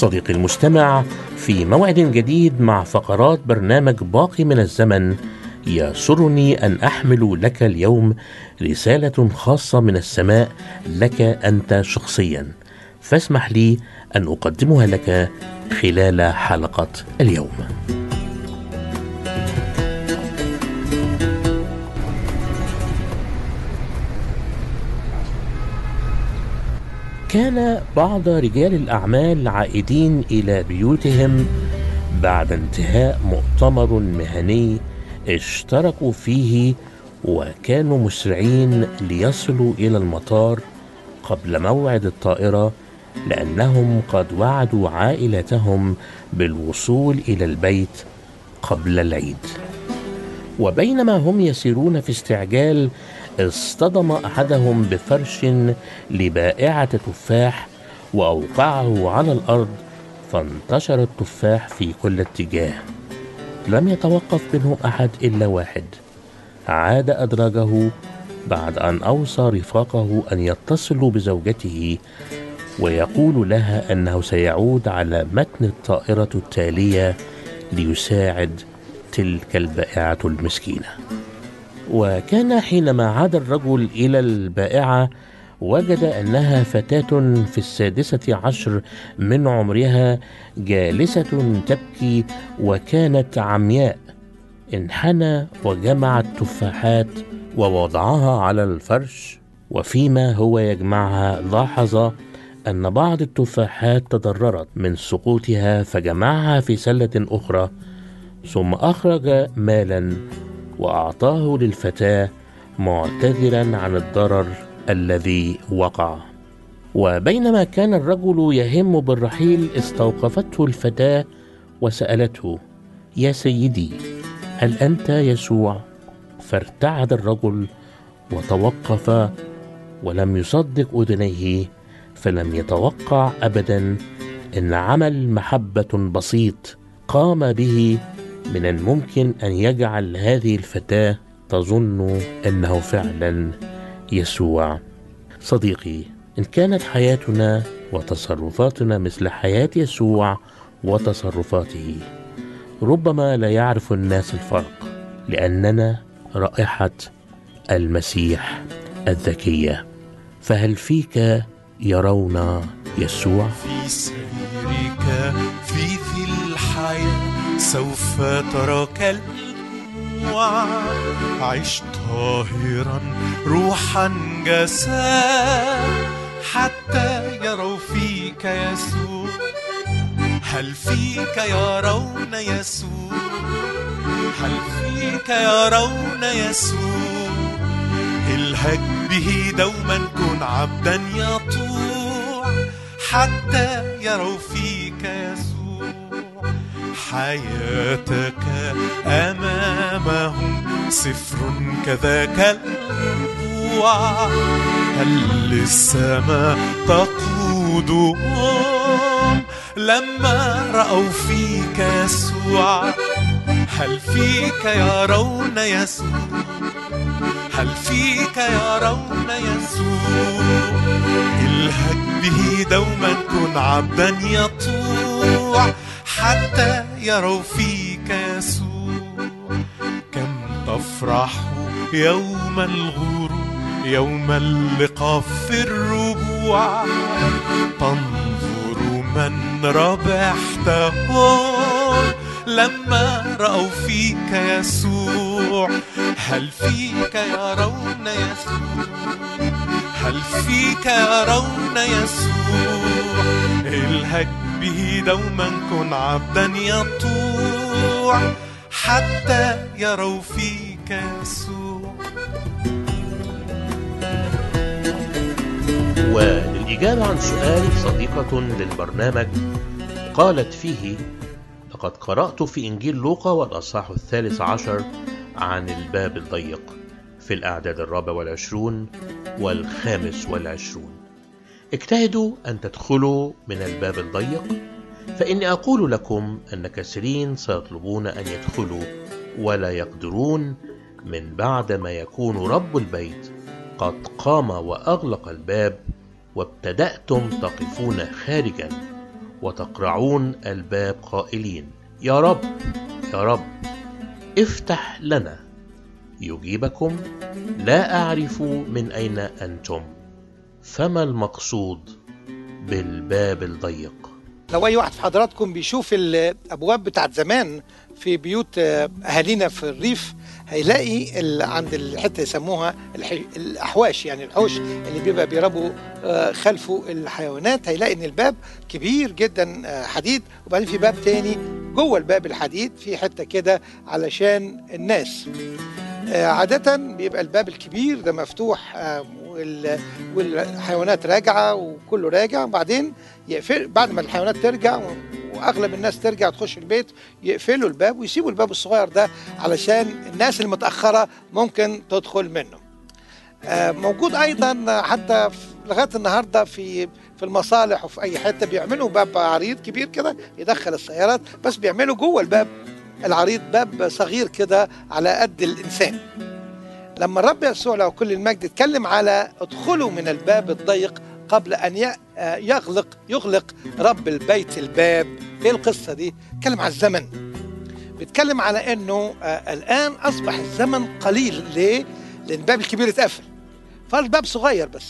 صديقي المستمع في موعد جديد مع فقرات برنامج باقي من الزمن. يسرني أن أحمل لك اليوم رسالة خاصة من السماء لك أنت شخصيا. فاسمح لي أن أقدمها لك خلال حلقة اليوم. كان بعض رجال الأعمال عائدين إلى بيوتهم بعد انتهاء مؤتمر مهني اشتركوا فيه وكانوا مسرعين ليصلوا إلى المطار قبل موعد الطائرة لأنهم قد وعدوا عائلتهم بالوصول إلى البيت قبل العيد. وبينما هم يسيرون في استعجال اصطدم أحدهم بفرش لبائعة تفاح وأوقعه على الأرض فانتشر التفاح في كل اتجاه. لم يتوقف منهم أحد إلا واحد. عاد ادراجه بعد أن أوصى رفاقه أن يتصلوا بزوجته ويقول لها أنه سيعود على متن الطائرة التالية ليساعد تلك البائعة المسكينة. وكان حينما عاد الرجل إلى البائعة وجد أنها فتاة في السادسة عشر من عمرها جالسة تبكي وكانت عمياء. انحنى وجمع التفاحات ووضعها على الفرش وفيما هو يجمعها لاحظ أن بعض التفاحات تضررت من سقوطها فجمعها في سلة أخرى ثم أخرج مالا وأعطاه للفتاة معتذرا عن الضرر الذي وقع. وبينما كان الرجل يهم بالرحيل استوقفته الفتاة وسألته يا سيدي هل أنت يسوع؟ فارتعد الرجل وتوقف ولم يصدق أذنيه فلم يتوقع ابدا إن عمل محبة بسيط قام به من الممكن أن يجعل هذه الفتاة تظن أنه فعلا يسوع. صديقي إن كانت حياتنا وتصرفاتنا مثل حياة يسوع وتصرفاته ربما لا يعرف الناس الفرق لأننا رائحة المسيح الذكية. فهل فيك يرون يسوع؟ في سيرك في سوف ترى كالنور دموع عش طاهرا روحا جسد حتى يروا فيك يسوع. هل فيك يرون يسوع؟ هل فيك يرون يسوع؟ الهج به دوما كن عبدا يطوع. حتى يروا فيك يسوع. حياتك أمامهم سفر كذاك الربوع هل للسماء تقودهم لما رأوا فيك يسوع؟ هل فيك يرون يسوع؟ هل فيك يرون يسوع؟ الهج به دوما كن عبدا يطوع حتى يروا فيك يسوع كم تفرح يوم الغروب يوم اللقاء في الربوع. تنظر من ربحتهم لما رأوا فيك يسوع هل فيك يرون يسوع هل فيك يرون يسوع الهج به دوما كن عبدا يطوع حتى يروا فيك يسوع وللإجابة عن سؤال صديقة للبرنامج قالت فيه لقد قرأت في إنجيل لوقا والأصحاح الثالث عشر عن الباب الضيق في الأعداد الرابع والعشرون والخامس والعشرون. اجتهدوا أن تدخلوا من الباب الضيق فإني أقول لكم أن كثيرين سيطلبون أن يدخلوا ولا يقدرون من بعد ما يكون رب البيت قد قام وأغلق الباب وابتدأتم تقفون خارجا وتقرعون الباب قائلين يا رب يا رب افتح لنا يجيبكم لا أعرف من أين أنتم. فما المقصود بالباب الضيق؟ لو أي واحد في حضراتكم بيشوف الابواب بتاعت زمان في بيوت أهالينا في الريف هيلاقي عند الحته يسموها الأحواش يعني الحوش اللي بيبقى بيربوا آه، خلفه الحيوانات. هيلاقي إن الباب كبير جدا آه، حديد. وبعدين في باب تاني جوه الباب الحديد في حتة كده علشان الناس. آه، عادة بيبقى الباب الكبير ده مفتوح وال- والحيوانات راجعة وكله راجع. بعدين يقفل بعد ما الحيوانات ترجع وأغلب الناس ترجع تخش البيت يقفلوا الباب ويسيبوا الباب الصغير ده علشان الناس المتأخرة ممكن تدخل منه. آه، موجود أيضا حتى لغاية النهارده في في المصالح وفي أي حتة بيعملوا باب عريض كبير كده يدخل السيارات بس بيعملوا جوه الباب العريض باب صغير كده على قد الإنسان. لما الرب يسوع له كل المجد اتكلم على ادخلوا من الباب الضيق قبل ي- آه، يغلق يغلق رب البيت الباب. إيه القصة دي؟ اتكلم على الزمن. بيتكلم على إنه آه، الآن أصبح الزمن قليل. ليه؟ لأن الباب الكبير اتقفل. فالباب صغير بس.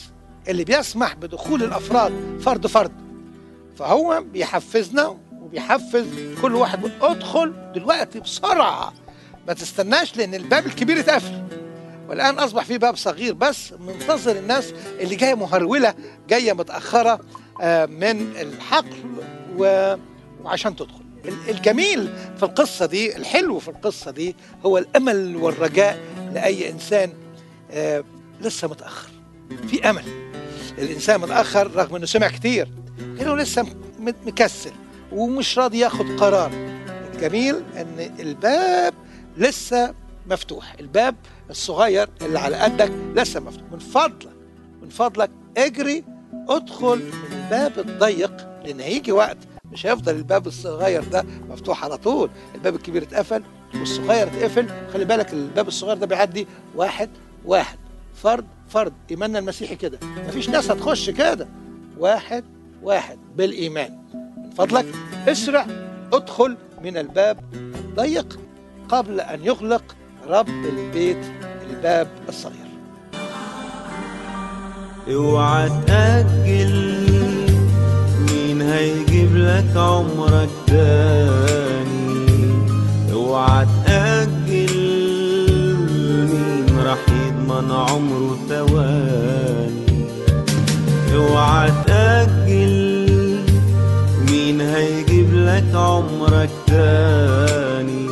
اللي بيسمح بدخول الأفراد فرد فرد. فهو بيحفزنا وبيحفز كل واحد. ادخل دلوقتي بسرعة. ما تستناش لأن الباب الكبير اتقفل. والآن أصبح في باب صغير بس منتظر الناس اللي جاية مهرولة جاية متأخرة آه، من الحقل وعشان تدخل. ال- الجميل في القصة دي الحلو في القصة دي هو الأمل والرجاء لأي إنسان آه، لسه متأخر. في أمل. الإنسان متأخر رغم إنه سمع كتير لكنه لسه مكسل ومش راضي ياخد قرار. الجميل إن الباب لسه مفتوح. الباب الصغير اللي على قدك لسه مفتوح. من فضلك من فضلك اجري ادخل من الباب الضيق لأن هيجي وقت مش هيفضل الباب الصغير ده مفتوح على طول. الباب الكبير اتقفل والصغير اتقفل. خلي بالك الباب الصغير ده بيعدي واحد واحد. فرد فرد. إيماننا المسيحي كده. مفيش ناس هتخش كده. واحد واحد. بالإيمان. من فضلك اسرع ادخل من الباب الضيق قبل أن يغلق رب البيت الباب الصغير. اوعى تأجل مين هيجيب لك عمرك تاني؟ اوعى تأجل يضمن عمره ثواني؟ اوعى تأجل مين هيجيب لك عمرك تاني؟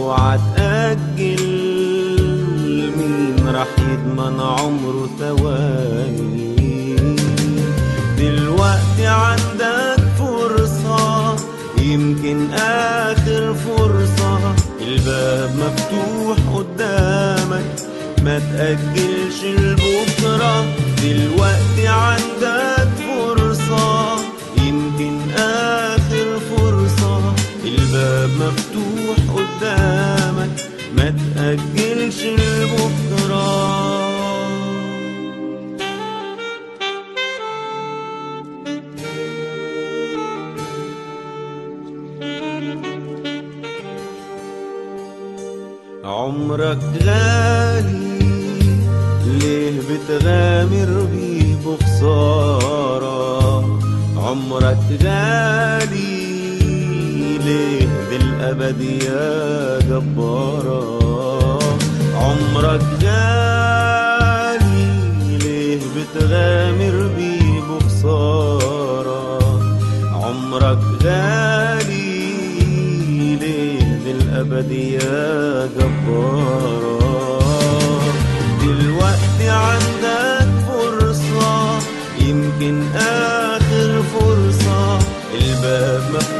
اوعى تأجل مين راح يضمن عمره ثواني؟ دلوقتي عندك فرصة يمكن آخر فرصة. الباب مفتوح قدامك ما تأجلش لبكرة. دلوقتي عندك فرصة يمكن آخر فرصة. الباب مفتوح قدامك ما تأجلش لبكرة. عمرك غالي ليه بتغامر بيه بخسارة؟ عمرك غالي. بالأبد يا جبارة. عمرك غالي ليه بتغامر بيه بخسارة؟ عمرك غالي ليه للأبد يا جبارة؟ دلوقتي عندك فرصة يمكن آخر فرصة. الباب مفتوح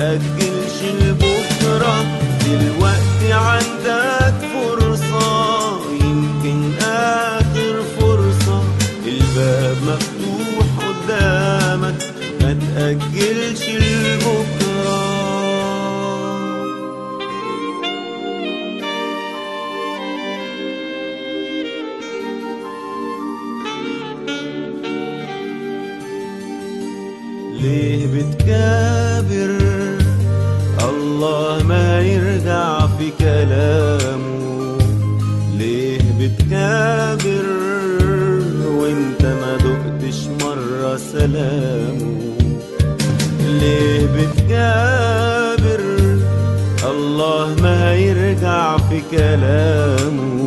تأجلش لبكرة دلوقتي عندك فرصة يمكن آخر فرصة. الباب مفتوح قدامك ما تأجلش لبكرة. كلامه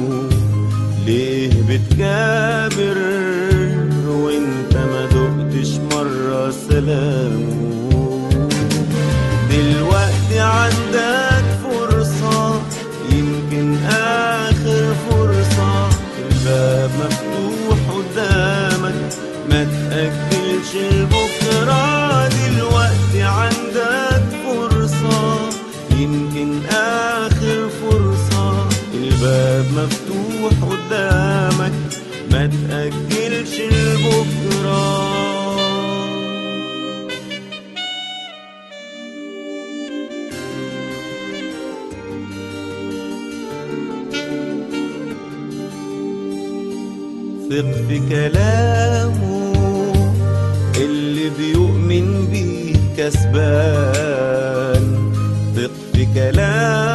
ثق في كلامه. اللي بيؤمن بيه كسبان. ثق في كلامه.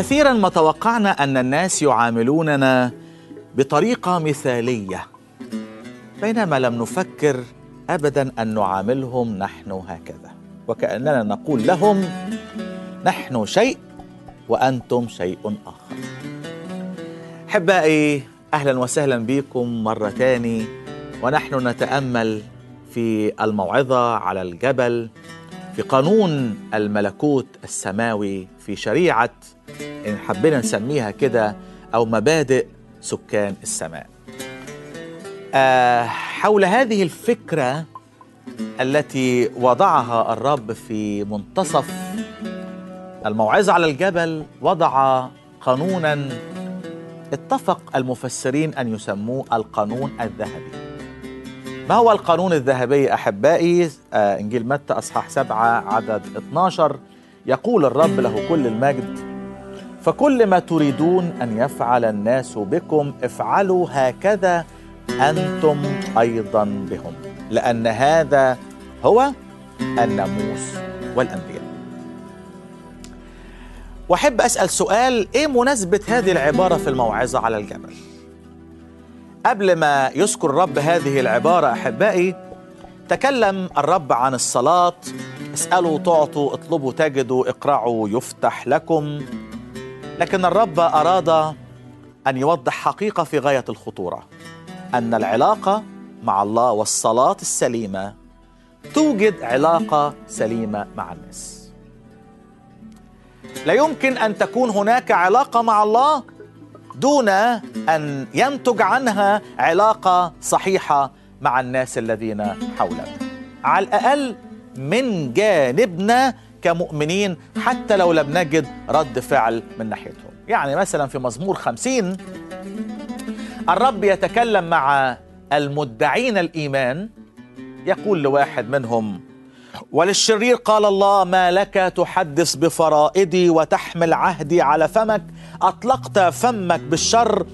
كثيرا ما توقعنا أن الناس يعاملوننا بطريقة مثالية بينما لم نفكر ابدا أن نعاملهم نحن هكذا وكأننا نقول لهم نحن شيء وأنتم شيء آخر. أحبائي أهلا وسهلا بكم مرة تاني ونحن نتأمل في الموعظة على الجبل في قانون الملكوت السماوي في شريعة إن حبينا نسميها كده أو مبادئ سكان السماء. آه، حول هذه الفكرة التي وضعها الرب في منتصف الموعظة على الجبل وضع قانونا اتفق المفسرين أن يسموه القانون الذهبي. ما هو القانون الذهبي أحبائي؟ آه إنجيل متى أصحاح سبعة عدد 12 يقول الرب له كل المجد فكل ما تريدون أن يفعل الناس بكم افعلوا هكذا أنتم أيضا بهم لأن هذا هو الناموس والأنبياء. وأحب أسأل سؤال إيه مناسبة هذه العبارة في الموعظة على الجبل؟ قبل ما يذكر الرب هذه العبارة أحبائي تكلم الرب عن الصلاة. اسألوا تعطوا اطلبوا تجدوا اقرعوا يفتح لكم. لكن الرب أراد أن يوضح حقيقة في غاية الخطورة أن العلاقة مع الله والصلاة السليمة توجد علاقة سليمة مع الناس. لا يمكن أن تكون هناك علاقة مع الله دون أن ينتج عنها علاقة صحيحة مع الناس الذين حولنا. على الأقل من جانبنا كمؤمنين حتى لو لم نجد رد فعل من ناحيتهم. يعني مثلا في مزمور خمسين الرب يتكلم مع المدعين الإيمان يقول لواحد منهم وللشرير قال الله ما لك تحدث بفرائدي وتحمل عهدي على فمك؟ أطلقت فمك بالشر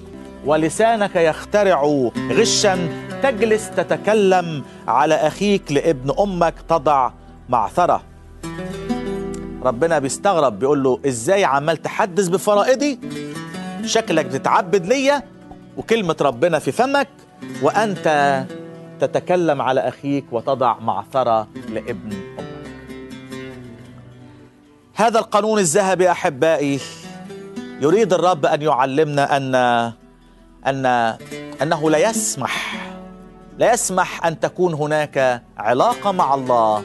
ولسانك يخترع غشا. تجلس تتكلم على أخيك لابن أمك تضع معثرة. ربنا بيستغرب بيقول له إزاي عمال تحدث بفرائدي شكلك بتتعبد ليا وكلمة ربنا في فمك وأنت تتكلم على أخيك وتضع معثرة لابن أمك. هذا القانون الذهبي أحبائي يريد الرب أن يعلمنا أن أن أنه لا يسمح لا يسمح أن تكون هناك علاقة مع الله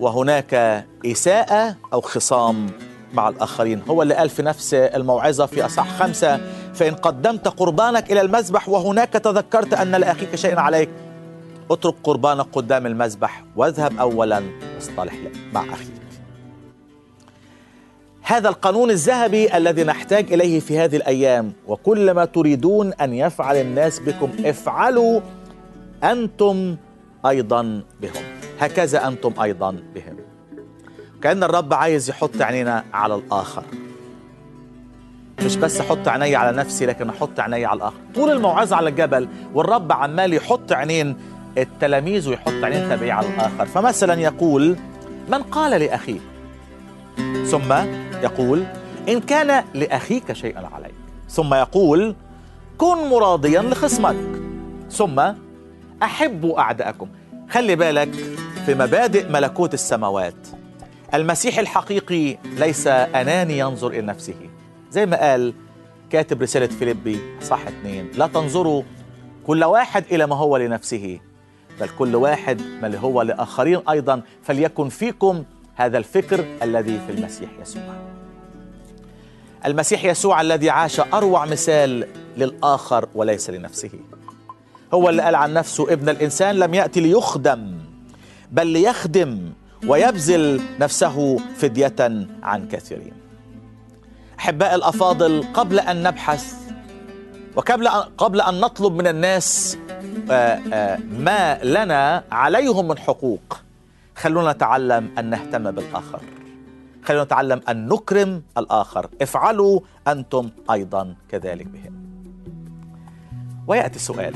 وهناك إساءة أو خصام مع الآخرين. هو اللي قال في نفس الموعظة في أصح خمسة فإن قدمت قربانك إلى المذبح وهناك تذكرت أن لأخيك شيء عليك اترك قربانك قدام المذبح واذهب أولا واصطلح مع أخيك. هذا القانون الذهبي الذي نحتاج إليه في هذه الأيام وكل ما تريدون أن يفعل الناس بكم افعلوا أنتم أيضا بهم. هكذا أنتم أيضا بهم. كأن الرب عايز يحط عينينا على الآخر. مش بس أحط عيني على نفسي لكن أحط عيني على الآخر. طول الموعظة على الجبل والرب عمال يحط عينين التلاميذ ويحط عينين تابعيه على الآخر. فمثلا يقول من قال لاخيه ثم يقول إن كان لأخيك شيء عليك. ثم يقول كن مراضيا لخصمك. ثم احبوا أعداءكم. خلي بالك في مبادئ ملكوت السماوات المسيح الحقيقي ليس أناني ينظر إلى نفسه. زي ما قال كاتب رسالة فيليبي صح اتنين لا تنظروا كل واحد إلى ما هو لنفسه بل كل واحد ما هو لآخرين أيضا فليكن فيكم هذا الفكر الذي في المسيح يسوع. المسيح يسوع الذي عاش أروع مثال للآخر وليس لنفسه. هو اللي قال عن نفسه ابن الإنسان لم يأتي ليخدم بل ليخدم ويبذل نفسه فدية عن كثيرين. احباء الأفاضل قبل أن نبحث وقبل قبل أن نطلب من الناس ما لنا عليهم من حقوق. خلونا نتعلم أن نهتم بالآخر. خلونا نتعلم أن نكرم الآخر. افعلوا أنتم أيضا كذلك بهم. ويأتي السؤال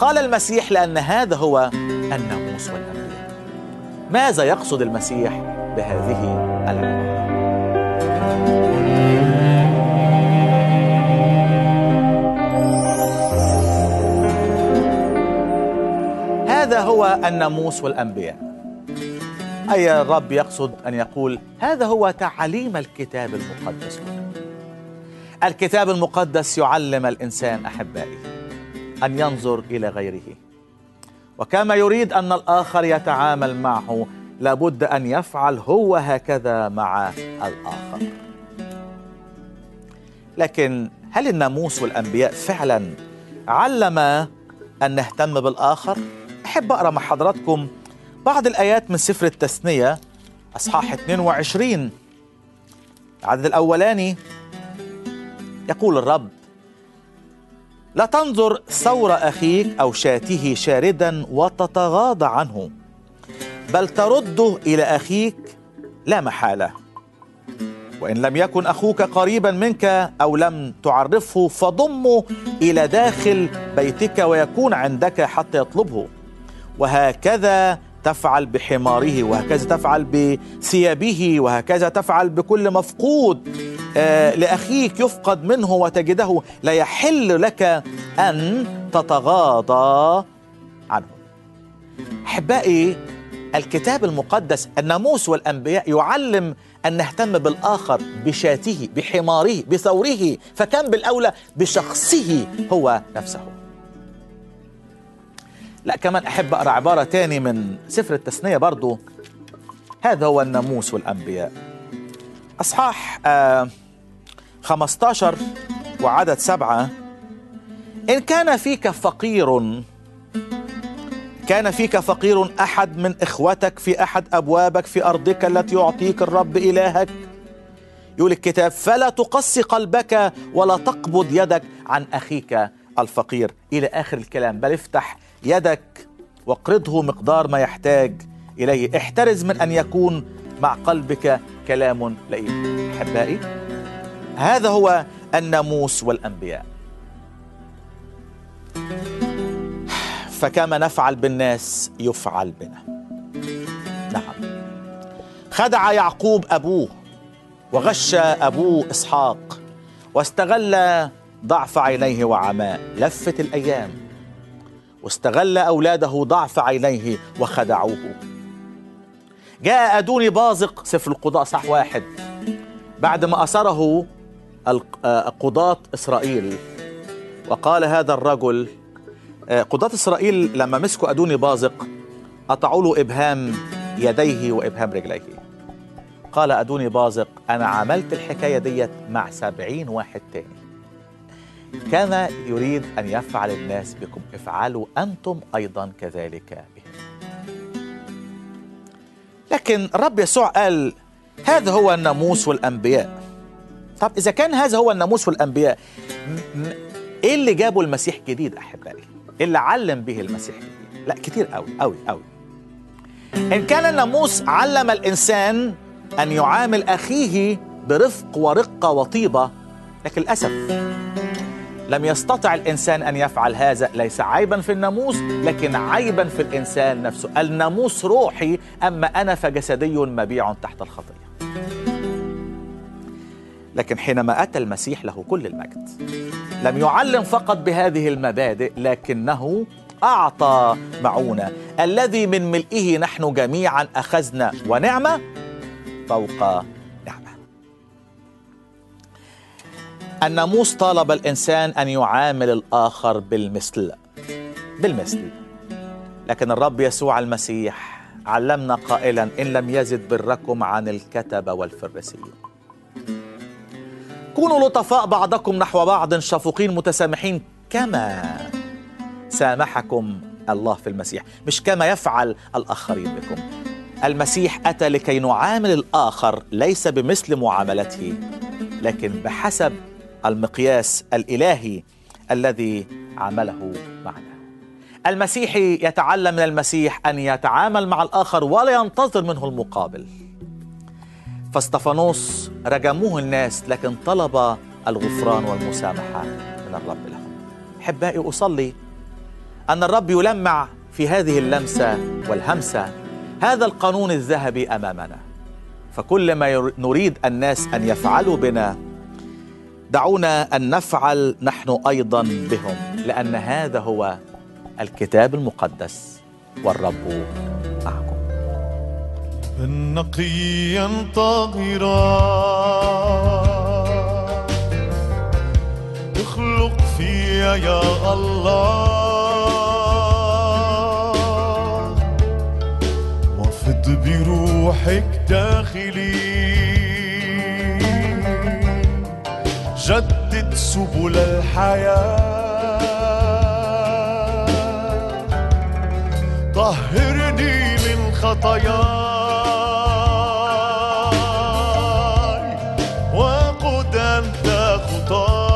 قال المسيح لأن هذا هو الناموس والأنبياء. ماذا يقصد المسيح بهذه العباره هذا هو الناموس والأنبياء. أي الرب يقصد أن يقول هذا هو تعاليم الكتاب المقدس؟ الكتاب المقدس يعلم الإنسان احبائي أن ينظر إلى غيره. وكما يريد أن الآخر يتعامل معه لابد أن يفعل هو هكذا مع الآخر. لكن هل الناموس والأنبياء فعلا علم أن نهتم بالآخر؟ أحب أقرأ مع حضراتكم بعض الآيات من سفر التثنية أصحاح 22 العدد الأولاني يقول الرب لا تنظر ثور أخيك أو شاته شاردا وتتغاضى عنه بل ترده إلى أخيك لا محالة. وإن لم يكن أخوك قريبا منك أو لم تعرفه فضمه إلى داخل بيتك ويكون عندك حتى يطلبه. وهكذا تفعل بحماره وهكذا تفعل بثيابه وهكذا تفعل بكل مفقود لأخيك يفقد منه وتجده لا يحل لك أن تتغاضى عنه. أحبائي الكتاب المقدس الناموس والأنبياء يعلم أن نهتم بالآخر بشاته بحماره بثوره فكان بالأولى بشخصه هو نفسه. لا كمان أحب أقرأ عبارة تاني من سفر التثنية برضو. هذا هو الناموس والأنبياء. أصحاح آه 15 وعدد سبعة. إن كان فيك فقير كان فيك فقير أحد من إخوتك في أحد أبوابك في أرضك التي يعطيك الرب إلهك. يقول الكتاب فلا تقص قلبك ولا تقبض يدك عن أخيك الفقير. إلى آخر الكلام بل افتح يدك واقرضه مقدار ما يحتاج إليه. احترز من أن يكون مع قلبك كلام لئيم. أحبائي هذا هو الناموس والأنبياء. فكما نفعل بالناس يفعل بنا. نعم. خدع يعقوب أبوه وغش أبوه إسحاق واستغل ضعف عينيه وعماه لفت الأيام. واستغل أولاده ضعف عينيه وخدعوه. جاء أدوني بازق سفر القضاء صح واحد. بعد ما أسره قضاة إسرائيل. وقال هذا الرجل قضاة إسرائيل لما مسكوا أدوني بازق قطعوا له إبهام يديه وإبهام رجليه. قال أدوني بازق أنا عملت الحكاية ديت مع سبعين واحد تاني. كان يريد أن يفعل الناس بكم افعلوا أنتم أيضا كذلك بهم لكن الرب يسوع قال هذا هو الناموس والأنبياء. طب إذا كان هذا هو الناموس والأنبياء إيه اللي جابه المسيح جديد أحبائي؟ إيه اللي علم به المسيح جديد؟ لا كتير قوي قوي قوي إن كان الناموس علم الإنسان أن يعامل أخيه برفق ورقة وطيبة لكن للأسف لم يستطع الإنسان أن يفعل هذا. ليس عيبا في الناموس لكن عيبا في الإنسان نفسه. الناموس روحي أما أنا فجسدي مبيع تحت الخطية لكن حينما أتى المسيح له كل المجد لم يعلم فقط بهذه المبادئ لكنه أعطى معونة. الذي من ملئه نحن جميعا أخذنا ونعمة فوق الناموس طالب الإنسان أن يعامل الآخر بالمثل بالمثل. لكن الرب يسوع المسيح علمنا قائلا إن لم يزد بركم عن الكتبة والفريسيين. كونوا لطفاء بعضكم نحو بعض شفوقين متسامحين كما سامحكم الله في المسيح مش كما يفعل الآخرين بكم. المسيح أتى لكي نعامل الآخر ليس بمثل معاملته لكن بحسب المقياس الإلهي الذي عمله معنا. المسيحي يتعلم من المسيح أن يتعامل مع الآخر ولا ينتظر منه المقابل. فاستفانوس رجموه الناس لكن طلب الغفران والمسامحة من الرب لهم. أحبائي أصلي أن الرب يلمع في هذه اللمسة والهمسة هذا القانون الذهبي أمامنا. فكل ما نريد الناس أن يفعلوا بنا دعونا أن نفعل نحن أيضا بهم لأن هذا هو الكتاب المقدس. والرب معكم. نقيا طاهرا. اخلق فيا يا الله. وفض بروحك داخلي. جدد سبل الحياة. طهرني من خطاياي وقد خطاي.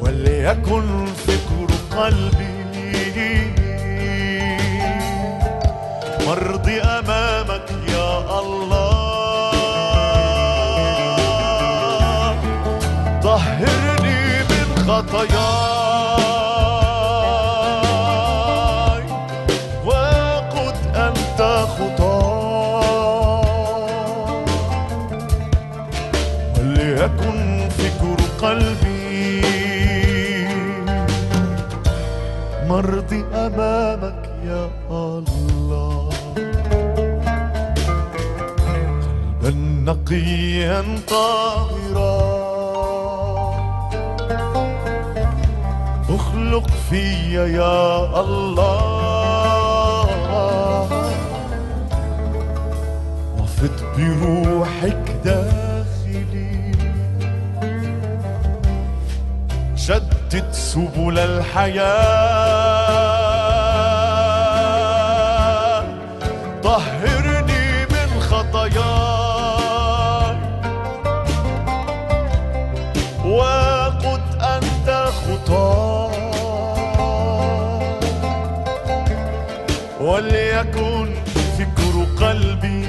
وليكن فكر قلبي مرضي أمامك يا الله. قلبا نقيا طاهرا. أخلق في يا الله. وفد بروحك داخلي. شتت سبل الحياة. وليكن فكر قلبي.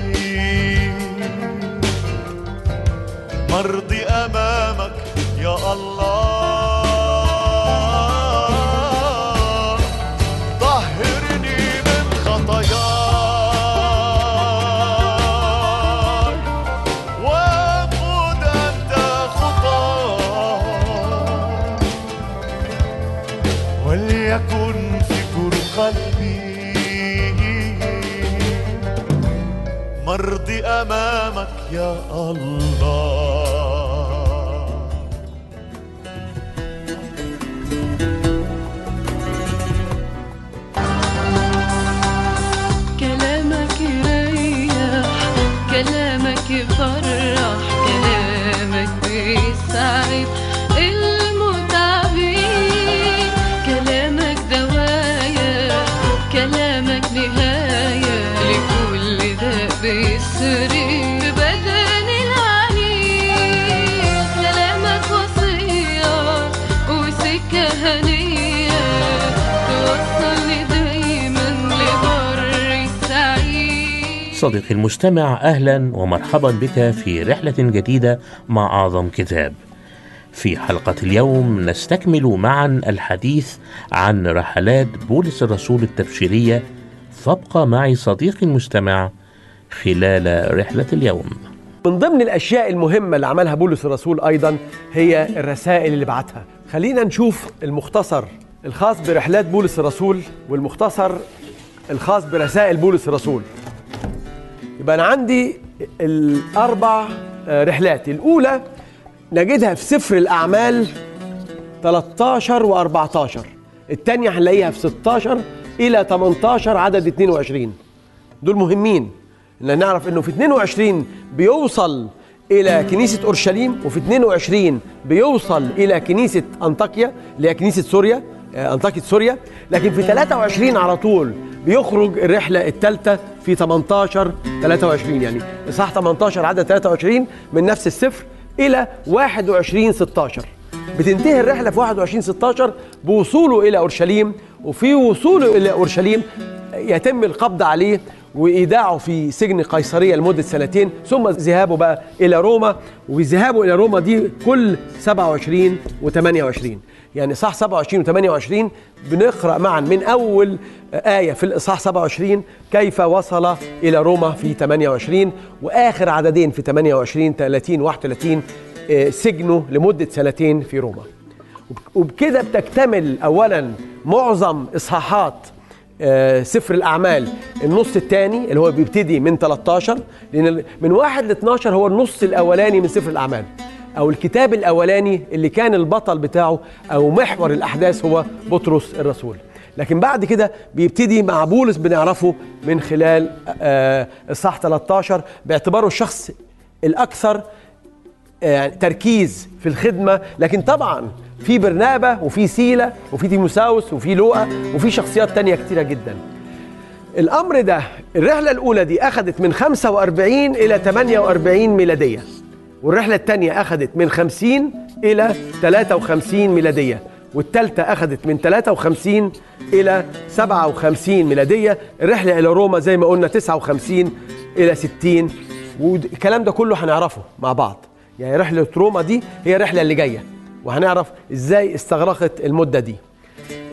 مرضي أمامك يا الله. أمامك يا صديقي المستمع أهلا ومرحبا بك في رحلة جديدة مع أعظم كتاب. في حلقة اليوم نستكمل معا الحديث عن رحلات بولس الرسول التبشيرية فابقى معي صديقي المستمع خلال رحلة اليوم. من ضمن الأشياء المهمة اللي عملها بولس الرسول أيضا هي الرسائل اللي بعتها خلينا نشوف المختصر الخاص برحلات بولس الرسول والمختصر الخاص برسائل بولس الرسول يبقى أنا عندي الأربع آه، رحلات الأولى نجدها في سفر الأعمال 13 و14 الثانية هنلاقيها في 16 إلى 18 عدد 22 دول مهمين. إن نعرف إنه في 22 بيوصل إلى كنيسة أورشليم وفي 22 بيوصل إلى كنيسة أنطاكيا اللي هي كنيسة سوريا. آه، أنطاكيا سوريا. لكن في 23 على طول بيخرج الرحلة الثالثة في 18 23 يعني. اصحاح 18 عدد 23 من نفس السفر إلى 21 16 بتنتهي الرحلة في 21 16 بوصوله إلى أورشليم وفي وصوله إلى أورشليم يتم القبض عليه وإيداعه في سجن قيصرية لمدة سنتين ثم ذهابه بقى إلى روما وذهابه إلى روما دي كل 27 و28 يعني صح 27 و28 بنقرأ معا من أول آية في الإصحاح 27 كيف وصل إلى روما في 28 وآخر عددين في 28 30 31 آه، سجنه لمدة سنتين في روما. وبكده بتكتمل اولا معظم إصحاحات آه، سفر الأعمال. النص الثاني اللي هو بيبتدي من 13 لأن من 1 ل 12 هو النص الأولاني من سفر الأعمال. أو الكتاب الأولاني اللي كان البطل بتاعه أو محور الأحداث هو بطرس الرسول. لكن بعد كده بيبتدي مع بولس بنعرفه من خلال آه، إصحاح 13 باعتباره الشخص الأكثر آه، تركيز في الخدمة. لكن طبعا في برنابة وفي سيلة وفي تيموساوس وفي لوقا وفي شخصيات تانية كتيرة جدا. الأمر ده الرحلة الأولى دي أخذت من 45 إلى 48 ميلادية. والرحلة الثانية أخذت من 50 إلى 53 ميلادية. والثالثه أخذت من 53 إلى 57 ميلادية. الرحلة إلى روما زي ما قلنا 59 إلى 60 والكلام ده كله هنعرفه مع بعض. يعني رحلة روما دي هي الرحلة اللي جاية. وهنعرف إزاي استغرقت المدة دي.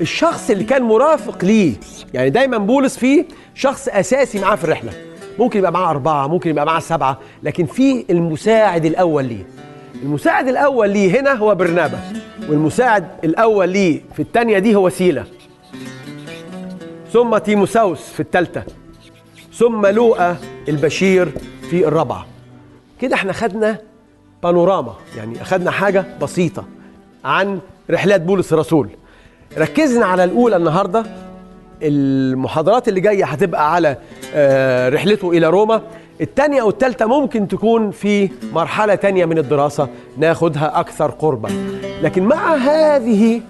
الشخص اللي كان مرافق ليه يعني دايما بولس فيه شخص أساسي معاه في الرحلة. ممكن يبقى معاه أربعة ممكن يبقى معاه سبعة لكن في المساعد الأول ليه. المساعد الأول ليه هنا هو برنابا والمساعد الأول ليه في الثانية دي هو سيلا. ثم تيموساوس في الثالثه ثم لوقا البشير في الرابعة. كده إحنا خدنا بانوراما يعني أخدنا حاجة بسيطة. عن رحلات بولس الرسول. ركزنا على الأولى النهارده. المحاضرات اللي جاية هتبقى على آه، رحلته إلى روما. الثانية والثالثة ممكن تكون في مرحلة تانية من الدراسة. ناخدها أكثر قربا. لكن مع هذه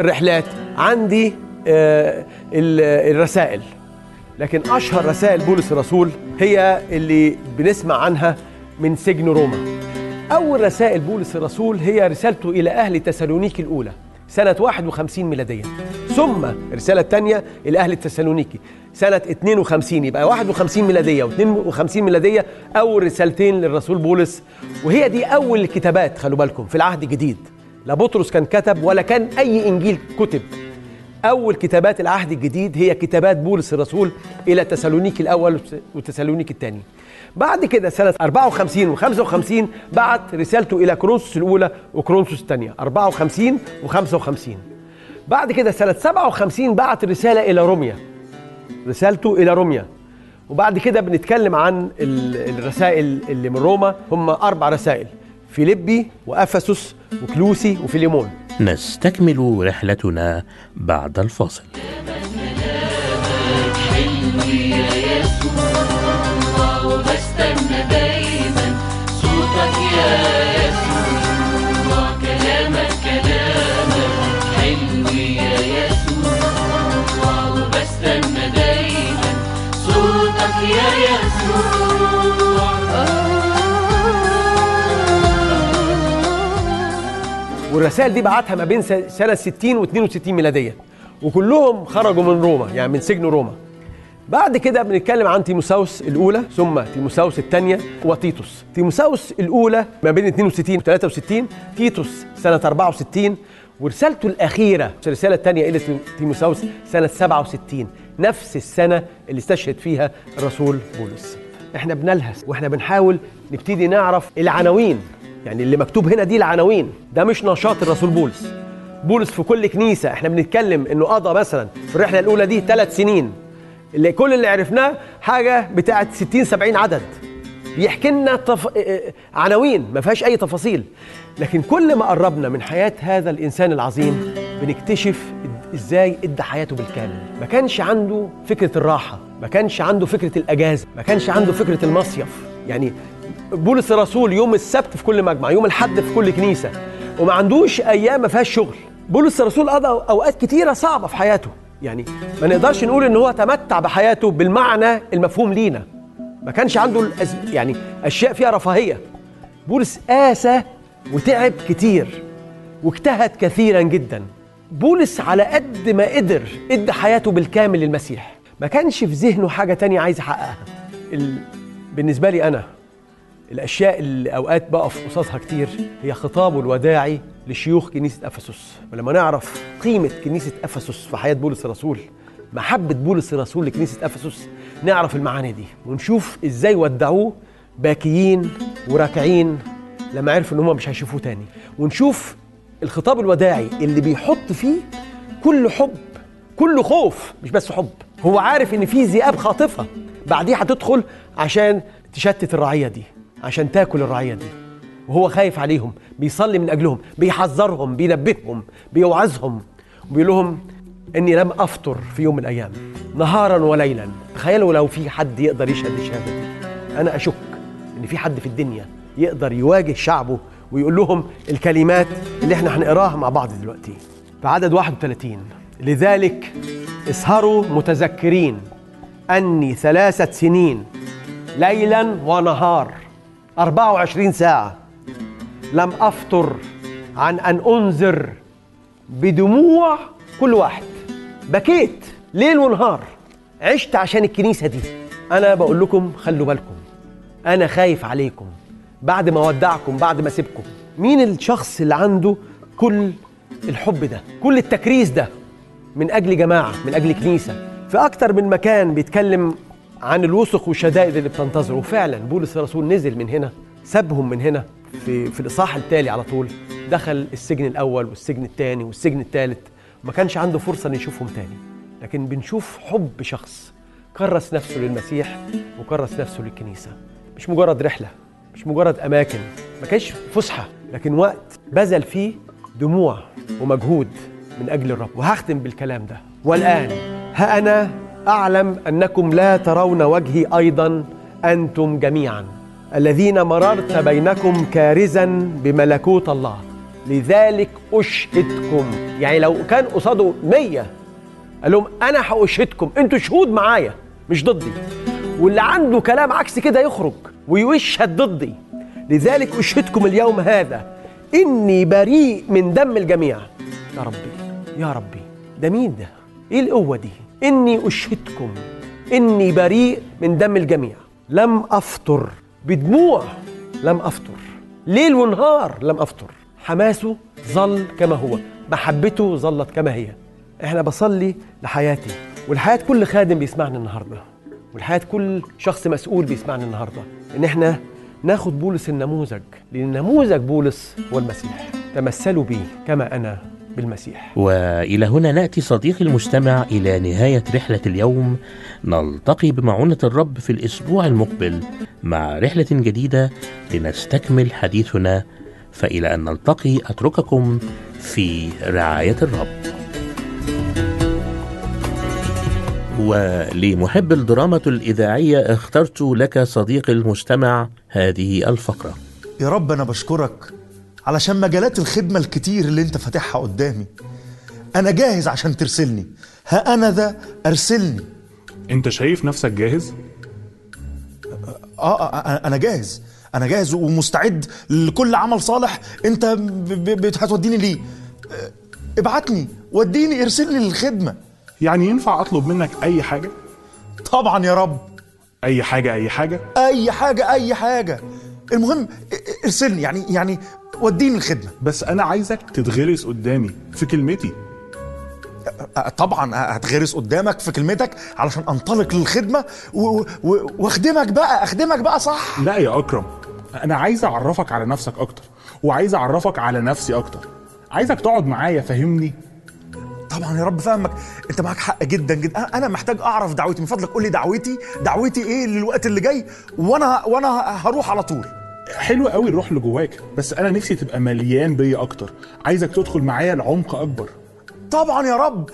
الرحلات عندي آه، ال- الرسائل. لكن أشهر رسائل بولس الرسول هي اللي بنسمع عنها من سجن روما. أول رسائل بولس الرسول هي رسالته إلى أهل تسالونيكي الأولى سنة 51 ميلادية. ثم الرسالة الثانية إلى أهل التسالونيكي سنة 52 يبقى 51 ميلادية و52 ميلادية أول رسالتين للرسول بولس. وهي دي أول الكتابات خلوا بالكم في العهد الجديد لا بطرس كان كتب ولا كان أي إنجيل كتب. أول كتابات العهد الجديد هي كتابات بولس الرسول إلى تسالونيكي الأول وتسالونيكي الثاني بعد كده سنة 54 و55 بعت رسالته إلى كورنثوس الأولى وكورنثوس الثانية. 54 و55 بعد كده سنة 57 بعت رسالة إلى روميا. رسالته إلى روميا. وبعد كده بنتكلم عن ال- الرسائل اللي من روما. هم أربع رسائل. فيليبي وأفسس وكلوسي وفيليمون. نستكمل رحلتنا بعد الفاصل. وبستنى صوتك يا يسوع كلامك كلامك حلو يا يسوع وبستنى دايما صوتك يا يسوع. والرسائل دي بعتها ما بين س- سنة 60 و 62 ميلادية وكلهم خرجوا من روما يعني من سجن روما. بعد كده بنتكلم عن تيموساوس الأولى ثم تيموساوس الثانية وتيتوس. تيموساوس الأولى ما بين 62 و 63 تيتوس سنة 64 ورسالته الأخيرة الرسالة الثانية إلى تيم- تيموساوس سنة 67 نفس السنة اللي استشهد فيها الرسول بولس. إحنا بنلهث وإحنا بنحاول نبتدي نعرف العناوين يعني اللي مكتوب هنا دي العناوين. ده مش نشاط الرسول بولس. بولس في كل كنيسة إحنا بنتكلم إنه قضى مثلا في الرحلة الأولى دي ثلاث سنين. اللي كل اللي عرفناه حاجة بتاعت 60 70 عدد. بيحكي لنا تف... اه- اه- عناوين ما فيهاش أي تفاصيل. لكن كل ما قربنا من حياة هذا الإنسان العظيم بنكتشف إزاي إدى حياته بالكامل. ما كانش عنده فكرة الراحة ما كانش عنده فكرة الأجازة ما كانش عنده فكرة المصيف. يعني بولس الرسول يوم السبت في كل مجمع يوم الحد في كل كنيسة وما عندوش أيام ما فيهاش شغل. بولس الرسول قضى أوقات كتيرة صعبة في حياته. يعني ما نقدرش نقول إن هو تمتع بحياته بالمعنى المفهوم لينا. ما كانش عنده الأز... يعني أشياء فيها رفاهية. بولس قاسى وتعب كتير واجتهد كثيرا جدا. بولس على قد ما قدر إدى حياته بالكامل للمسيح. ما كانش في ذهنه حاجة تانية عايز يحققها. ال... بالنسبة لي أنا الأشياء اللي أوقات بقف قصادها كتير هي خطابه الوداعي لشيوخ كنيسة أفسس. ولما نعرف قيمة كنيسة أفسس في حياة بولس الرسول محبة بولس الرسول لكنيسة أفسس نعرف المعاني دي ونشوف إزاي ودعوه باكيين وراكعين لما عرفوا إن هم مش هيشوفوه تاني. ونشوف الخطاب الوداعي اللي بيحط فيه كل حب كل خوف مش بس حب. هو عارف إن في ذئاب خاطفة بعديها هتدخل عشان تشتت الرعية دي. عشان تاكل الرعية دي. وهو خايف عليهم بيصلي من أجلهم بيحذرهم بينبههم بيوعظهم وبيقول لهم إني لم أفطر في يوم من الأيام نهارا وليلا. تخيلوا لو في حد يقدر يشهد الشهادة دي. أنا أشك إن في حد في الدنيا يقدر يواجه شعبه ويقول لهم الكلمات اللي إحنا هنقراها مع بعض دلوقتي. في عدد 31 لذلك اسهروا متذكرين أني ثلاثة سنين ليلا ونهار. 24 ساعة. لم أفطر عن أن أنذر بدموع كل واحد. بكيت ليل ونهار. عشت عشان الكنيسة دي. أنا بقول لكم خلوا بالكم. أنا خايف عليكم. بعد ما ودعكم بعد ما سيبكم. مين الشخص اللي عنده كل الحب ده؟ كل التكريس ده؟ من أجل جماعة من أجل كنيسة. في أكتر من مكان بيتكلم عن الوسخ والشدائد اللي بتنتظره. وفعلا بولس الرسول نزل من هنا سابهم من هنا في, في الإصحاح التالي على طول. دخل السجن الأول والسجن الثاني والسجن الثالث. ما كانش عنده فرصة إن يشوفهم تاني. لكن بنشوف حب شخص كرس نفسه للمسيح وكرس نفسه للكنيسة. مش مجرد رحلة مش مجرد أماكن. ما كانش فسحة لكن وقت بذل فيه دموع ومجهود من أجل الرب. وهختم بالكلام ده. والآن ها أنا أعلم أنكم لا ترون وجهي أيضا أنتم جميعا. الذين مررت بينكم كارزا بملكوت الله. لذلك أشهدكم. يعني لو كان قصاده مية قال لهم أنا هأشهدكم. أنتوا شهود معايا مش ضدي. واللي عنده كلام عكس كده يخرج ويشهد ضدي. لذلك أشهدكم اليوم هذا. إني بريء من دم الجميع. يا ربي يا ربي ده مين ده؟ إيه القوة دي؟ إني أشهدكم إني بريء من دم الجميع. لم أفطر. بدموع. لم أفطر. ليل ونهار. لم أفطر. حماسه ظل كما هو. محبته ظلت كما هي. إحنا بصلي لحياتي. ولحياة كل خادم بيسمعني النهارده. ولحياة كل شخص مسؤول بيسمعني النهارده. إن إحنا ناخد بولس النموذج. لأن نموذج بولس هو المسيح. تمثلوا بيه كما أنا. بالمسيح. وإلى هنا نأتي صديقي المستمع إلى نهاية رحلة اليوم. نلتقي بمعونة الرب في الأسبوع المقبل مع رحلة جديدة لنستكمل حديثنا. فإلى أن نلتقي أترككم في رعاية الرب. ولمحب الدراما الإذاعية اخترت لك صديقي المستمع هذه الفقرة. يا رب أنا بشكرك علشان مجالات الخدمة الكتير اللي أنت فاتحها قدامي. أنا جاهز عشان ترسلني. ها أنا ذا أرسلني. أنت شايف نفسك جاهز؟ آه, آه أنا جاهز. أنا جاهز ومستعد لكل عمل صالح ب- هتوديني ليه؟ آه، ابعتني. وديني ارسلني للخدمة. يعني ينفع أطلب منك أي حاجة؟ طبعا يا رب. أي حاجة أي حاجة؟ أي حاجة أي حاجة. المهم ارسلني. يعني يعني وديني الخدمة. بس أنا عايزك تتغرس قدامي في كلمتي. أه، طبعا هتغرس قدامك في كلمتك علشان أنطلق للخدمة و- و- واخدمك بقى اخدمك بقى صح. لا يا أكرم أنا عايز أعرفك على نفسك أكتر وعايز أعرفك على نفسي أكتر. عايزك تقعد معايا فهمني طبعا يا رب فاهمك. أنت معاك حق جدا جدا. أنا- أنا محتاج أعرف دعوتي. من فضلك قول لي دعوتي. دعوتي إيه للوقت اللي جاي؟ وأنا وأنا هروح على طول. حلو قوي الروح اللي جواك بس أنا نفسي تبقى مليان بيا أكتر. عايزك تدخل معايا لعمق أكبر. طبعا يا رب.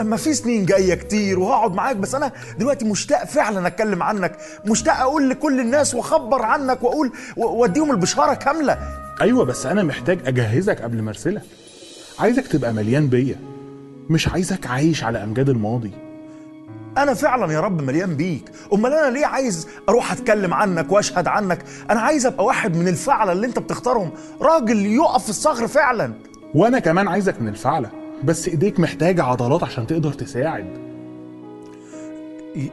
أما في سنين جاية كتير وهقعد معاك بس أنا دلوقتي مشتاق فعلا أتكلم عنك. مشتاق أقول لكل الناس وأخبر عنك وأقول وأديهم البشارة كاملة. أيوه بس أنا محتاج أجهزك قبل ما أرسلك. عايزك تبقى مليان بيا. مش عايزك عايش على أمجاد الماضي. أنا فعلا يا رب مليان بيك. أمال أنا ليه عايز أروح أتكلم عنك وأشهد عنك؟ أنا عايز أبقى واحد من الفعلة اللي أنت بتختارهم. راجل يقف في الصخر فعلا. وأنا كمان عايزك من الفعلة بس إيديك محتاجة عضلات عشان تقدر تساعد.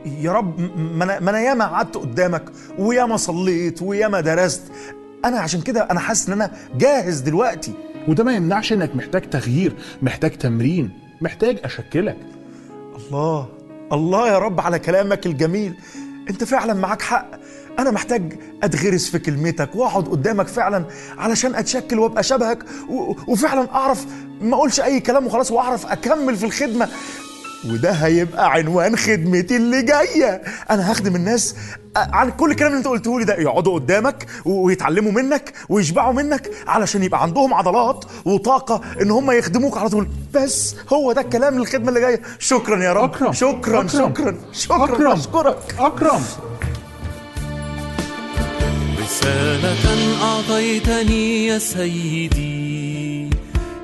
يا رب ما أنا ما أنا ياما قعدت قدامك وياما صليت وياما درست. أنا عشان كده أنا حاسس إن أنا جاهز دلوقتي. وده ما يمنعش إنك محتاج تغيير محتاج تمرين محتاج أشكلك. الله. الله يا رب على كلامك الجميل. انت فعلا معاك حق. أنا محتاج أتغرس في كلمتك وأقعد قدامك فعلا علشان أتشكل وأبقى شبهك وفعلا أعرف ما أقولش أي كلام وخلاص وأعرف أكمل في الخدمة. وده هيبقى عنوان خدمتي اللي جاية. أنا هخدم الناس عن كل الكلام اللي أنت قلته لي ده. يقعدوا قدامك ويتعلموا منك ويشبعوا منك علشان يبقى عندهم عضلات وطاقة إن هم يخدموك على طول. بس هو ده الكلام للخدمة اللي جاية. شكرا يا رب. أكرم. شكرا أكرم. شكرا شكرا. أكرم. أشكرك. أكرم. رسالة أعطيتني يا سيدي.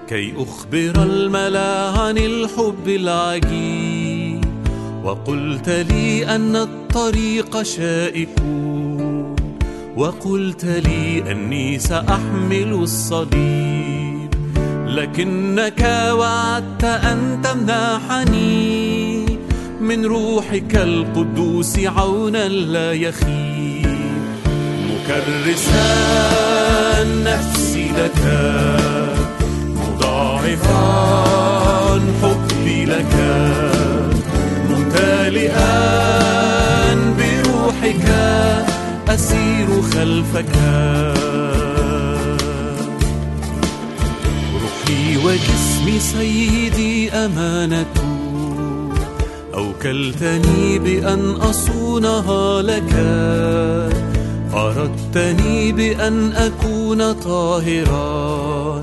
كي أخبر الملأ عن الحب العجيب. وقلت لي أن الطريق شائك. وقلت لي أني سأحمل الصليب. لكنك وعدت أن تمنحني من روحك القدوس عونا لا يخيب. مكرسا نفسي لك. مضاعفا حبي لك. ممتلئا بروحك أسير خلفك. روحي وجسمي سيدي أمانة. أوكلتني بأن أصونها لك. أردتني بأن أكون طاهرا.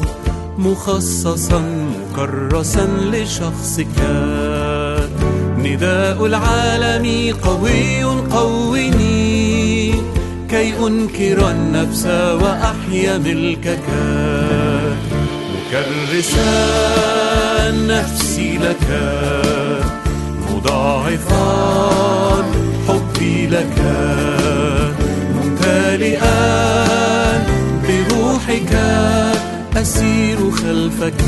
مخصصا مكرسا لشخصك. نداء العالم قوي قوني كي أنكر النفس وأحيا ملكك. مكرسا نفسي لك. مضاعفا حبي لك. ممتلئا أسير خلفك.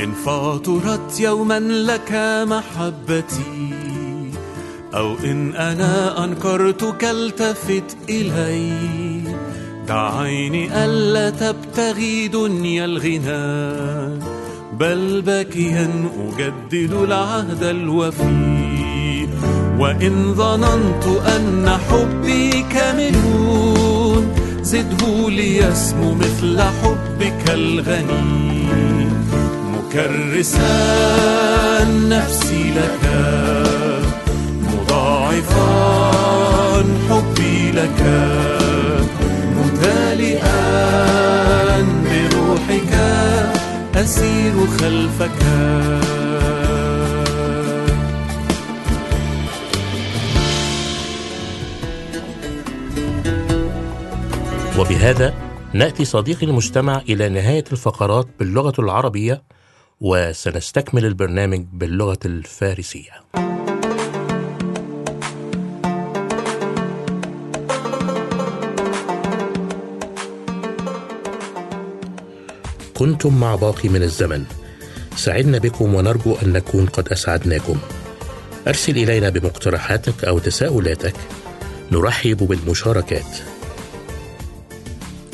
إن فاطرت يوما لك محبتي أو إن أنا أنكرتك التفت إلي. دع عيني ألا تبتغي دنيا الغنى بل باكيا أجدد العهد الوفي. وإن ظننت أن حبي كامل زده ليسمو مثل حبك الغني. مكرسا نفسي لك مضاعفا حبي لك. ممتلئا بروحك أسير خلفك. وبهذا نأتي صديقي المجتمع إلى نهاية الفقرات باللغة العربية وسنستكمل البرنامج باللغة الفارسية. كنتم مع باقي من الزمن. سعدنا بكم ونرجو أن نكون قد أسعدناكم. أرسل إلينا بمقترحاتك أو تساؤلاتك. نرحب بالمشاركات.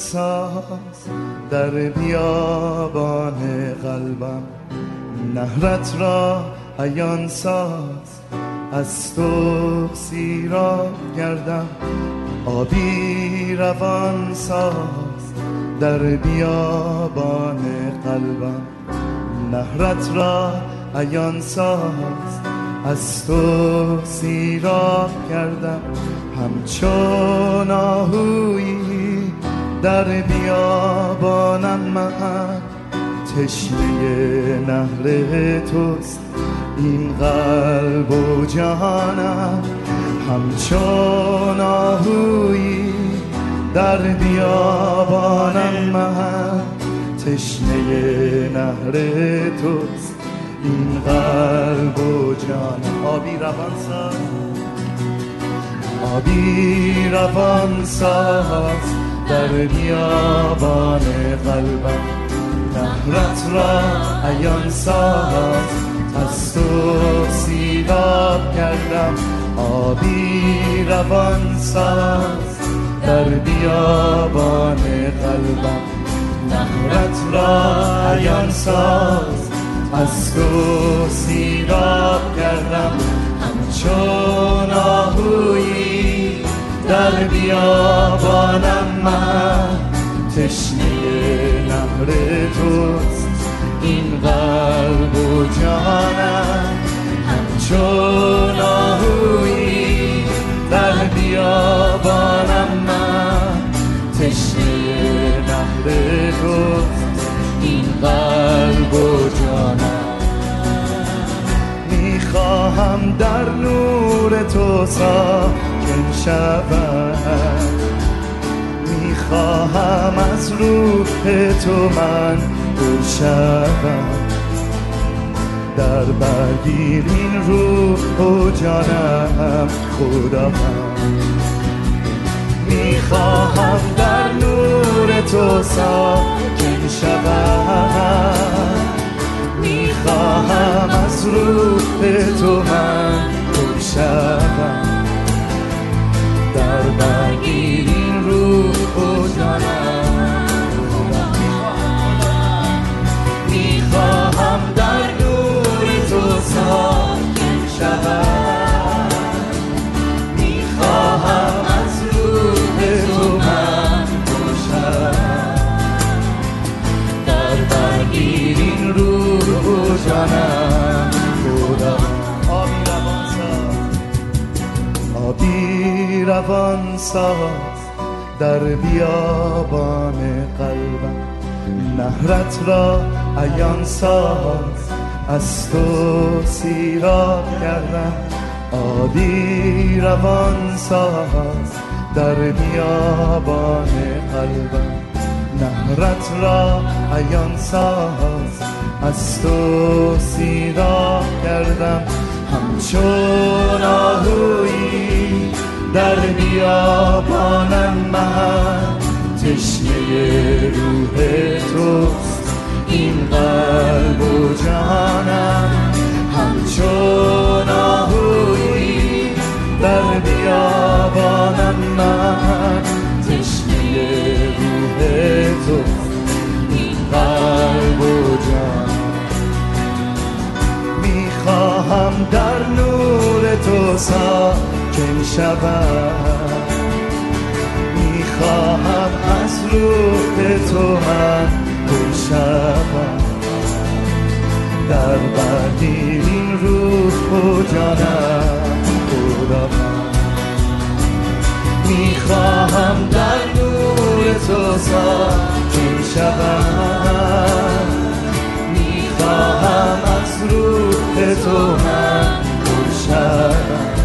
ساز در بیابان قلبم. نهرت را عیان ساز از تو سیراب گردم. آبی روان ساز در بیابان قلبم. نهرت را عیان ساز از تو سیراب گردم همچون آهویی در بیابانم من تشنه نهر توست. این قلب و جانم همچون آهویی در بیابانم من تشنه نهر توست. این قلب و جانم آبی روان ساز. آبی روان ساز. در بیابان قلبم. نهرت را عیان ساز از تو سیراب گردم. آبی روان ساز. در بیابان قلبم. نهرت را عیان ساز. از تو سیراب گردم. همچون آهویی در بیابانم من تشنه نهر توست. این قلب و جانم همچون آهویی در بیابانم من تشنه نهر توست. این قلب و جانم می‌خواهم در نور تو ساکن شوم می‌خواهم از روح تو من پر شوم. در برگیر این روح و جانم خدا من. می‌خواهم در نور تو ساکن شوم. می‌خواهم از روح تو من پر شوم. در برگیر این در نور تو ساکن شوم. می‌خواهم از تو شوم در روان ساز در بیابان قلبم. نهرت را عیان ساز از تو سیراب گردم. آبی روان ساز در بیابان قلبم. نهرت را عیان ساز از تو سیراب گردم. همچون آهویی در بیابانم من تشنه روح توست. این قلب و جانم همچون آهویی. در بیابانم من تشنه روح توست. این قلب و جانم. می‌خواهم در نور تو ساکن شوم می‌خواهم از روح تو من شوم در برگیر این روح و جانم خدا من می‌خواهم در نور تو ساکن شوم می‌خواهم از روح تو من شوم.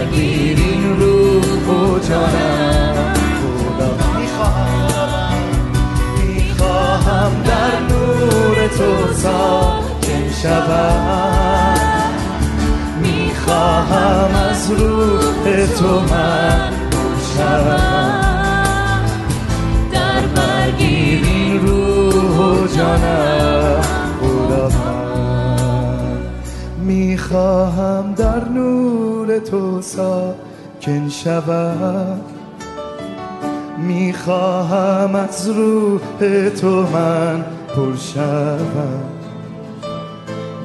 برگیر این روح و جانم. خدا می‌خواهم می‌خواهم در نور تو ساکن شوم. می‌خواهم از روح تو من شوم. در برگیر این روح و جانم. خدا من می‌خواهم در نور تو ساکن شوم می‌خواهم از روح تو من پر شوم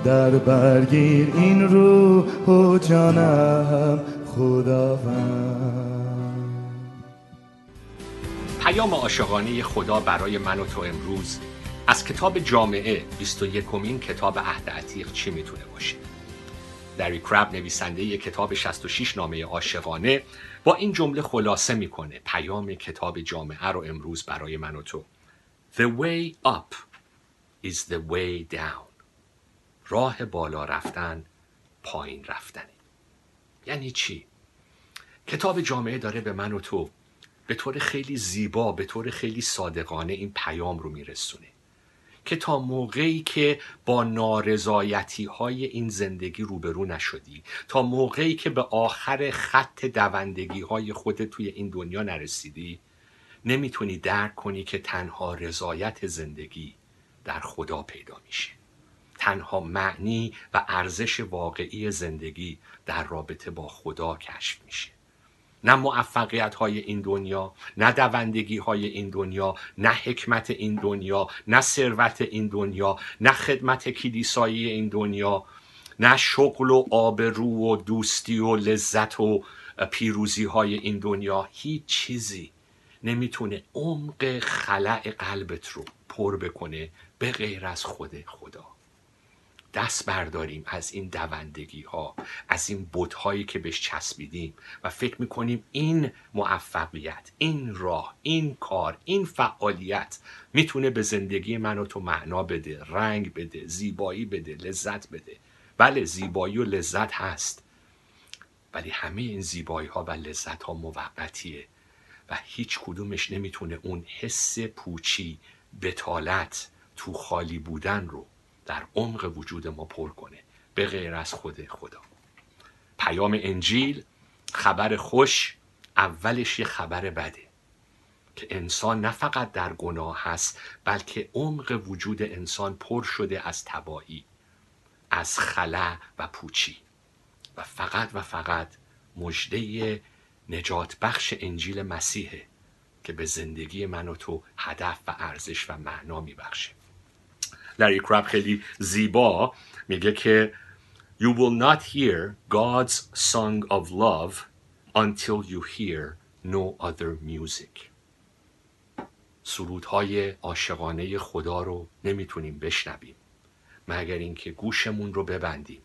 در برگیر این روح و جانم خداوند. پیام عاشقانه خدا برای من و تو امروز از کتاب جامعه 21مین کتاب عهد عتیق چی می‌تونه باشه؟ لری کراب نویسنده کتاب 66 نامه عاشقانه با این جمله خلاصه می‌کنه پیام کتاب جامعه رو امروز برای من و تو. The way up is the way down. راه بالا رفتن پایین رفتنه. یعنی چی؟ کتاب جامعه داره به من و تو به طور خیلی زیبا به طور خیلی صادقانه این پیام رو میرسونه. که تا موقعی که با نارضایتی های این زندگی روبرو نشدی تا موقعی که به آخر خط دوندگی های خودت توی این دنیا نرسیدی نمی‌تونی درک کنی که تنها رضایت زندگی در خدا پیدا میشه. تنها معنی و ارزش واقعی زندگی در رابطه با خدا کشف میشه. نه موفقیت های این دنیا نه دوندگی های این دنیا نه حکمت این دنیا نه ثروت این دنیا نه خدمت کلیسایی این دنیا نه شغل و آبرو و دوستی و لذت و پیروزی های این دنیا. هیچ چیزی نمی‌تونه عمق خلأ قلبت رو پر بکنه به غیر از خود خدا. دست برداریم از این دوندگی ها از این بت هایی که بهش چسبیدیم و فکر می‌کنیم این موفقیت این راه این کار این فعالیت می‌تونه به زندگی من و تو معنا بده رنگ بده زیبایی بده لذت بده. بله زیبایی و لذت هست. ولی همه این زیبایی ها و لذت ها موقتیه و هیچ کدومش نمی‌تونه اون حس پوچی بطالت تو خالی بودن رو در عمق وجود ما پر کنه. به غیر از خود خدا. پیام انجیل خبر خوش اولش یه خبر بده. که انسان نه فقط در گناه هست بلکه عمق وجود انسان پر شده از تباهی از خلأ و پوچی. و فقط و فقط مژده نجات بخش انجیل مسیحه که به زندگی من و تو هدف و ارزش و معنا میبخشه. لری کراب خیلی زیبا میگه که You will not hear God's song of love until you hear no other music. سرودهای عاشقانه خدا رو نمی‌تونیم بشنویم مگر اینکه گوشمون رو ببندیم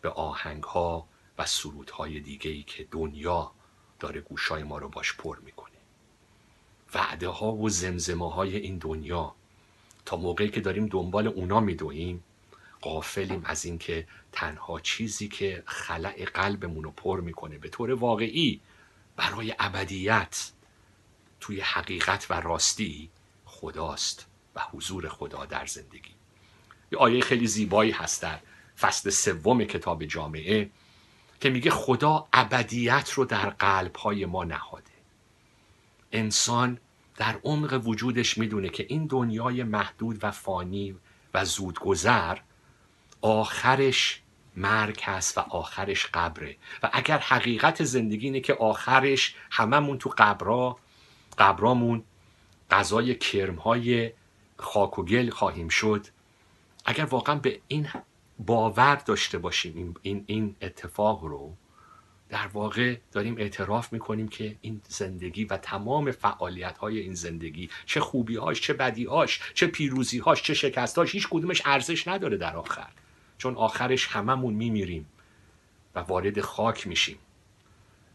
به آهنگها و سرودهای دیگه ای که دنیا داره گوشای ما رو باش پر می‌کنه. وعده ها و زمزمه های این دنیا تا موقعی که داریم دنبال اونا میدویم غافلیم از اینکه تنها چیزی که خلأ قلبمون رو پر می‌کنه به طور واقعی برای ابدیت توی حقیقت و راستی خداست و حضور خدا در زندگی. یه آیه خیلی زیبایی هست در فصل سوم کتاب جامعه که میگه خدا ابدیت رو در قلبهای ما نهاده. انسان در عمق وجودش می‌دونه که این دنیای محدود و فانی و زودگذر آخرش مرگ هست و آخرش قبره. و اگر حقیقت زندگی اینه که آخرش هممون تو قبرا قبرامون غذای کرمهای خاک و گل خواهیم شد. اگر واقعا به این باور داشته باشیم این, این, اتفاق رو در واقع داریم اعتراف می‌کنیم که این زندگی و تمام فعالیت های این زندگی چه خوبیهاش چه بدیهاش چه پیروزیهاش چه شکستهاش هیچ کدومش ارزش نداره در آخر. چون آخرش هممون میمیریم و وارد خاک میشیم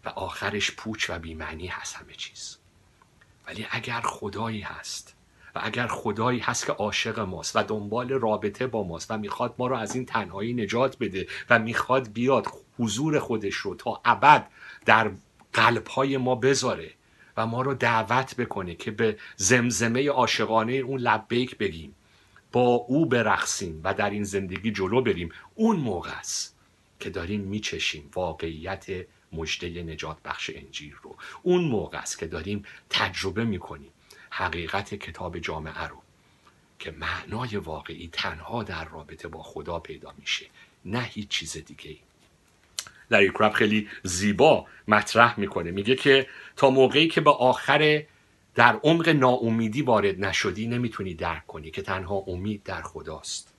و آخرش پوچ و بیمعنی هست همه چیز. ولی اگر خدایی هست و اگر خدایی هست که عاشق ماست و دنبال رابطه با ماست و می‌خواد ما رو از این تنهایی نجات بده و می‌خواد بیاد حضور خودش رو تا ابد در قلبهای ما بذاره و ما رو دعوت بکنه که به زمزمه عاشقانه اون لبیک بگیم. با او برقصیم و در این زندگی جلو بریم. اون موقع است که داریم میچشیم واقعیت مژده نجات بخش انجیل رو. اون موقع است که داریم تجربه می‌کنیم حقیقت کتاب جامعه رو که معنای واقعی تنها در رابطه با خدا پیدا میشه نه هیچ چیز دیگه ای لری کراب خیلی زیبا مطرح می‌کنه. میگه که تا موقعی که به آخر در عمق ناامیدی وارد نشدی نمی‌تونی درک کنی که تنها امید در خداست.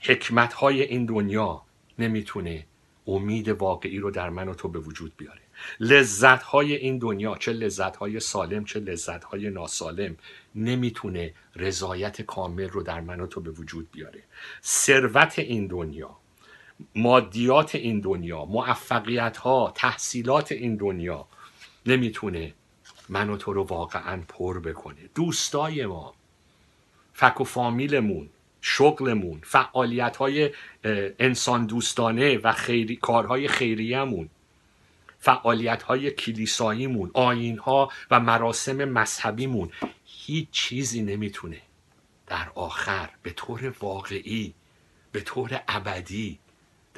حکمت های این دنیا نمی‌تونه امید واقعی رو در من و تو به وجود بیاره. لذت های این دنیا چه لذت های سالم چه لذت های ناسالم نمی‌تونه رضایت کامل رو در من و تو به وجود بیاره. ثروت این دنیا مادیات این دنیا موفقیت ها تحصیلات این دنیا نمی‌تونه من و تو رو واقعا پر بکنه. دوستای ما فک و فامیلمون شغلمون فعالیت های انسان دوستانه و خیری، کارهای خیریمون فعالیت های کلیساییمون آین ها و مراسم مذهبیمون هیچ چیزی نمی‌تونه در آخر به طور واقعی به طور ابدی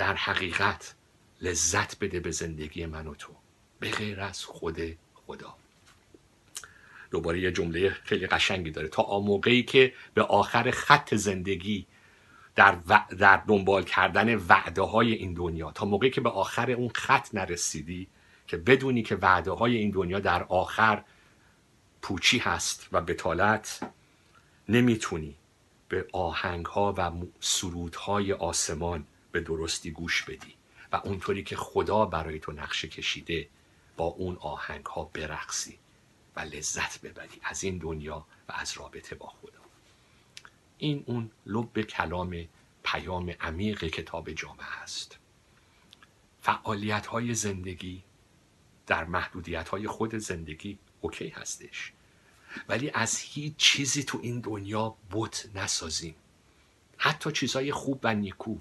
در حقیقت لذت بده به زندگی من و تو. به غیر از خود خدا. دوباره یه جمله خیلی قشنگی داره. تا موقعی که به آخر خط زندگی در, و... در دنبال کردن وعده های این دنیا تا موقعی که به آخر اون خط نرسیدی که بدونی که وعده های این دنیا در آخر پوچی هست و بطالت نمی‌تونی به آهنگ ها و سرود های آسمان به درستی گوش بدی و اونطوری که خدا برای تو نقشه کشیده با اون آهنگ ها برقصی و لذت ببری از این دنیا و از رابطه با خدا. این اون لب کلام پیام عمیق کتاب جامعه است. فعالیت های زندگی در محدودیت های خود زندگی اوکی هستش. ولی از هیچ چیزی تو این دنیا بت نسازیم. حتی چیزهای خوب و نیکو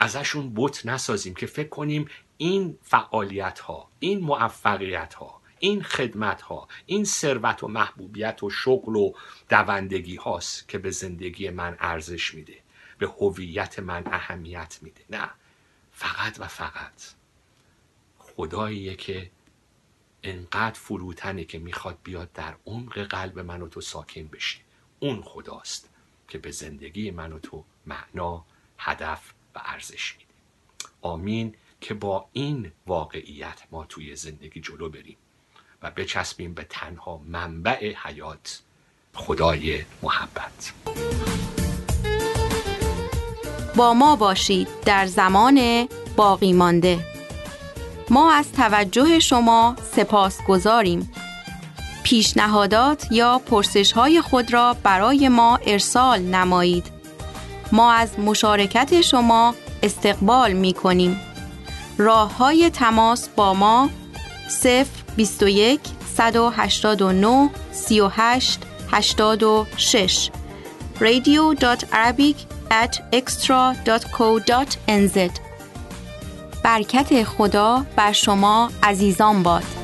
ازشون بت نسازیم که فکر کنیم این فعالیت ها این موفقیت ها این خدمت ها این ثروت و محبوبیت و شغل و دوندگی هاست که به زندگی من ارزش میده به هویت من اهمیت میده. نه فقط و فقط خداییه که انقدر فروتنه که می‌خواد بیاد در عمق قلب من و تو ساکن بشه اون خداست که به زندگی من و تو معنا هدف و ارزش میده. آمین که با این واقعیت ما توی زندگی جلو بریم و بچسبیم به تنها منبع حیات خدای محبت. با ما باشید در زمان باقی مانده. ما از توجه شما سپاس گذاریم. پیشنهادات یا پرسش های خود را برای ما ارسال نمایید. ما از مشارکت شما استقبال می کنیم. راه های تماس با ما 0 21 189 38 86 radio.arabic at extra.co.nz برکت خدا بر شما عزیزان باد.